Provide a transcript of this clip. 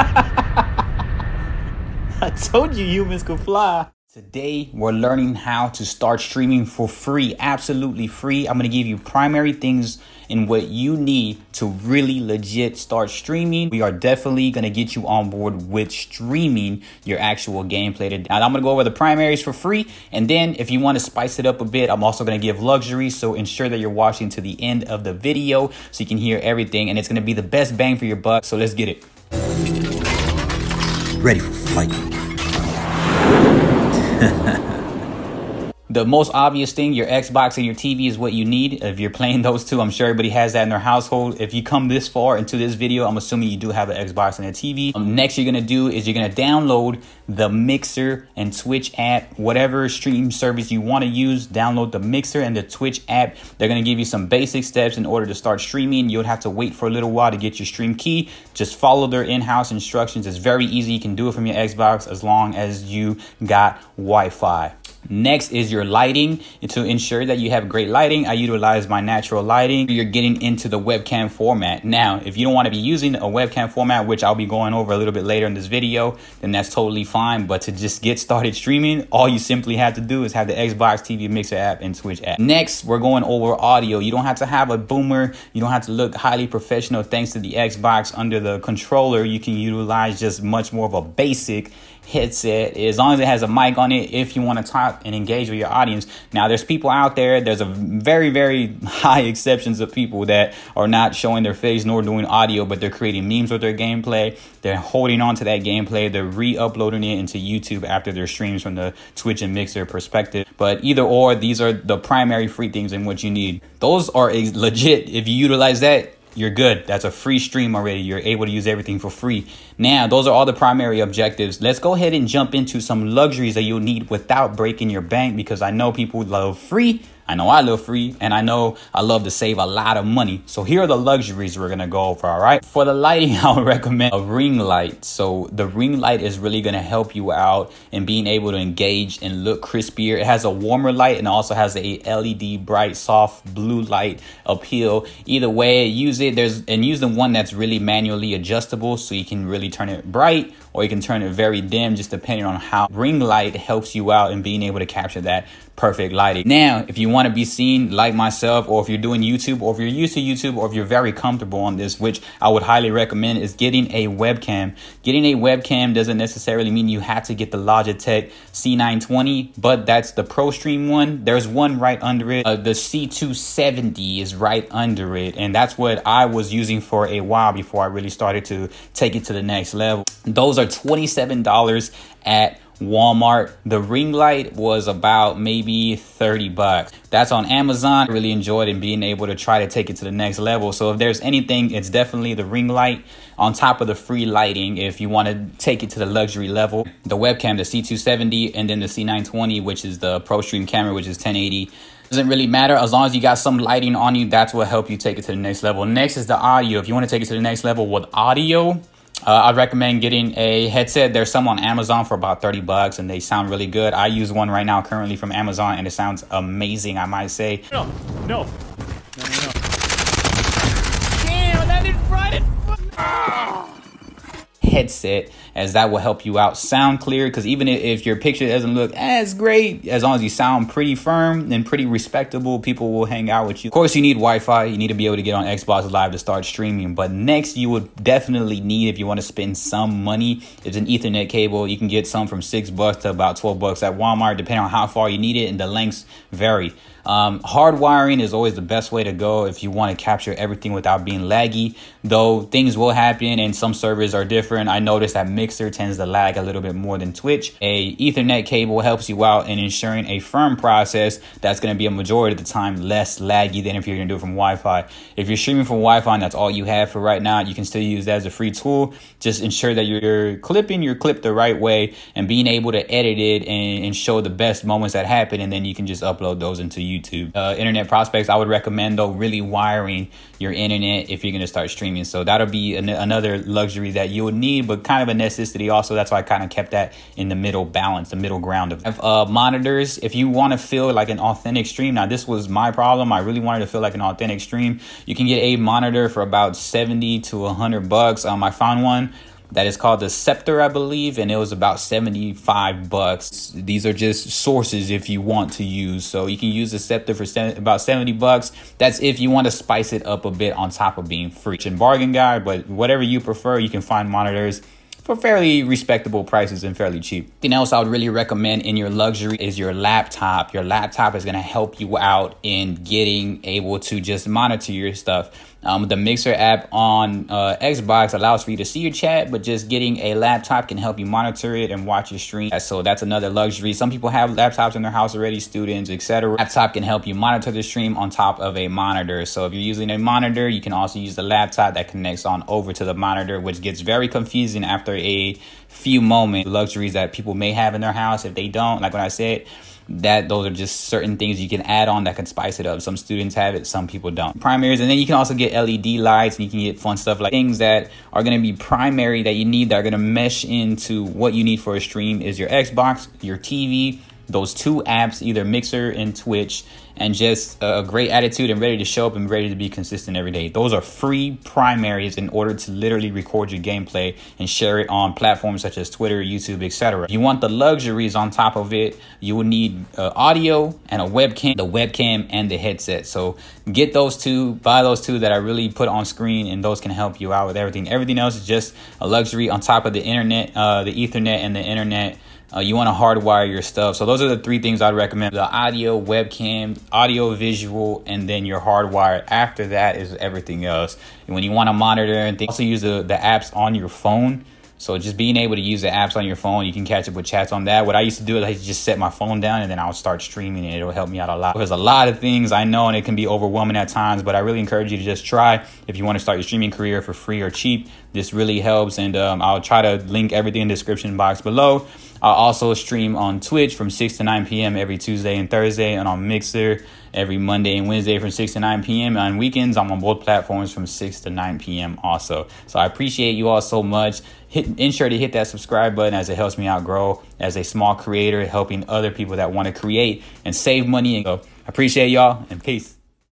I told you humans could fly. Today, we're learning how to start streaming for free, absolutely free. I'm to give you primary things and what you need to really legit start streaming. We are definitely to get you on board with streaming your actual gameplay. Today. Now, I'm to go over the primaries for free. And then if you want to spice it up a bit, I'm also to give luxury. So ensure that you're watching to the end of the video so you can hear everything. And it's to be the best bang for your buck. So let's get it. Ready for flight. the most obvious thing, your Xbox and your TV is what you need. If you're playing those two, I'm sure everybody has that in their household. If you come this far into this video, I'm assuming you do have an Xbox and a TV. Um, next, you're gonna do is you're gonna download the Mixer and Twitch app, whatever stream service you wanna use, download the Mixer and the Twitch app. They're gonna give you some basic steps in order to start streaming. You'll have to wait for a little while to get your stream key. Just follow their in-house instructions. It's very easy. You can do it from your Xbox as long as you got Wi-Fi. Next is your lighting. To ensure that you have great lighting, I utilize my natural lighting. You're getting into the webcam format. Now, if you don't want to be using a webcam format, which I'll be going over a little bit later in this video, then that's totally fine. But to just get started streaming, all you simply have to do is have the Xbox TV Mixer app and Twitch app. Next, we're going over audio. You don't have to have a boomer. You don't have to look highly professional thanks to the Xbox under the controller. You can utilize just much more of a basic headset as long as it has a mic on it if you want to talk and engage with your audience. Now there's people out there there's a very very high exceptions of people that are not showing their face nor doing audio but they're creating memes with their gameplay. They're holding on to that gameplay. They're re-uploading it into youtube after their streams from the twitch and mixer perspective. But either or these are the primary free things and what you need. Those are legit. If you utilize that you're good. That's a free stream already. You're able to use everything for free. Now, those are all the primary objectives. Let's go ahead and jump into some luxuries that you'll need without breaking your bank because I know people love free I know I live free and I know I love to save a lot of money. So here are the luxuries we're gonna go over, all right? For the lighting, I would recommend a ring light. So the ring light is really gonna help you out in being able to engage and look crispier. It has a warmer light and also has a LED bright, soft blue light appeal. Either way, use it. There's and use the one that's really manually adjustable so you can really turn it bright or you can turn it very dim just depending on how ring light helps you out in being able to capture that perfect lighting. Now, if you want to be seen like myself, or if you're doing YouTube, or if you're used to YouTube, or if you're very comfortable on this, which I would highly recommend, is getting a webcam. Getting a webcam doesn't necessarily mean you have to get the Logitech C920, but that's the ProStream one. There's one right under it. Uh, the C270 is right under it, and that's what I was using for a while before I really started to take it to the next level. Those are $27 at Walmart. The ring light was about maybe 30 bucks. That's on Amazon. I really enjoyed and being able to try to take it to the next level. So if there's anything, it's definitely the ring light on top of the free lighting if you want to take it to the luxury level. The webcam, the C270 and then the C920, which is the ProStream camera, which is 1080 doesn't really matter as long as you got some lighting on you that's what help you take it to the next level next is the audio if you want to take it to the next level with audio uh, I'd recommend getting a headset. There's some on Amazon for about 30 bucks and they sound really good. I use one right now currently from Amazon and it sounds amazing, I might say. No, no, no, no, no. Damn, that didn't. Ah! Headset as that will help you out sound clear. Because even if your picture doesn't look as great as long as you sound pretty firm and pretty respectable people will hang out with you. Of course you need wi-fi. You need to be able to get on xbox live to start streaming. But next you would definitely need if you want to spend some money it's an ethernet cable. You can get some from six bucks to about 12 bucks at walmart depending on how far you need it and the lengths vary um, hard wiring is always the best way to go if you want to capture everything without being laggy, though things will happen and some servers are different. I noticed that Mixer tends to lag a little bit more than Twitch. A Ethernet cable helps you out in ensuring a firm process that's going to be a majority of the time less laggy than if you're going to do it from Wi-Fi. If you're streaming from Wi-Fi and that's all you have for right now, you can still use that as a free tool. Just ensure that you're clipping your clip the right way and being able to edit it and, and show the best moments that happen and then you can just upload those into YouTube. Uh, internet prospects, I would recommend though really wiring your internet if you're going to start streaming. So that'll be an- another luxury that you would need, but kind of a necessity also. That's why I kind of kept that in the middle balance, the middle ground of uh, monitors. If you want to feel like an authentic stream, now this was my problem. I really wanted to feel like an authentic stream. You can get a monitor for about 70 to 100 bucks. Um, I found one that is called the Sceptre, I believe, and it was about 75 bucks. These are just sources if you want to use. So you can use the Sceptre for about 70 bucks. That's if you want to spice it up a bit on top of being free. And bargain guy, but whatever you prefer, you can find monitors for fairly respectable prices and fairly cheap. Anything else I would really recommend in your luxury is your laptop. Your laptop is to help you out in getting able to just monitor your stuff. Um, the Mixer app on uh, Xbox allows for you to see your chat, but just getting a laptop can help you monitor it and watch your stream. So that's another luxury. Some people have laptops in their house already, students, etc. Laptop can help you monitor the stream on top of a monitor. So if you're using a monitor, you can also use the laptop that connects on over to the monitor, which gets very confusing after a few moments. Luxuries that people may have in their house. If they don't, like what I said, that those are just certain things you can add on that can spice it up. Some students have it, some people don't. Primaries, and then you can also get LED lights and you can get fun stuff like things that are to be primary that you need that are going to mesh into what you need for a stream is your Xbox, your TV, those two apps, either Mixer and Twitch, and just a great attitude and ready to show up and ready to be consistent every day. Those are free primaries in order to literally record your gameplay and share it on platforms such as Twitter, YouTube, etc. You want the luxuries on top of it, you will need uh, audio and a webcam, the webcam and the headset. So get those two, buy those two that I really put on screen, and those can help you out with everything. Everything else is just a luxury on top of the internet, uh, the Ethernet, and the internet. Uh, you want to hardwire your stuff. So those are the three things I'd recommend: the audio, webcam, audio, visual, and then your hardwire. After that is everything else. And when you want to monitor and also use the, the apps on your phone. So just being able to use the apps on your phone, you can catch up with chats on that. What I used to do is I just set my phone down and then I'll start streaming and it'll help me out a lot. There's a lot of things I know and it can be overwhelming at times, but I really encourage you to just try if you want to start your streaming career for free or cheap. This really helps and um, I'll try to link everything in the description box below. I'll also stream on Twitch from 6 to 9 p.m. every Tuesday and Thursday, and on Mixer every Monday and Wednesday from 6 to 9 p.m. On weekends, I'm on both platforms from 6 to 9 p.m. also. So I appreciate you all so much. Hit, ensure to hit that subscribe button as it helps me out grow as a small creator, helping other people that want to create and save money. And. I appreciate y'all and peace.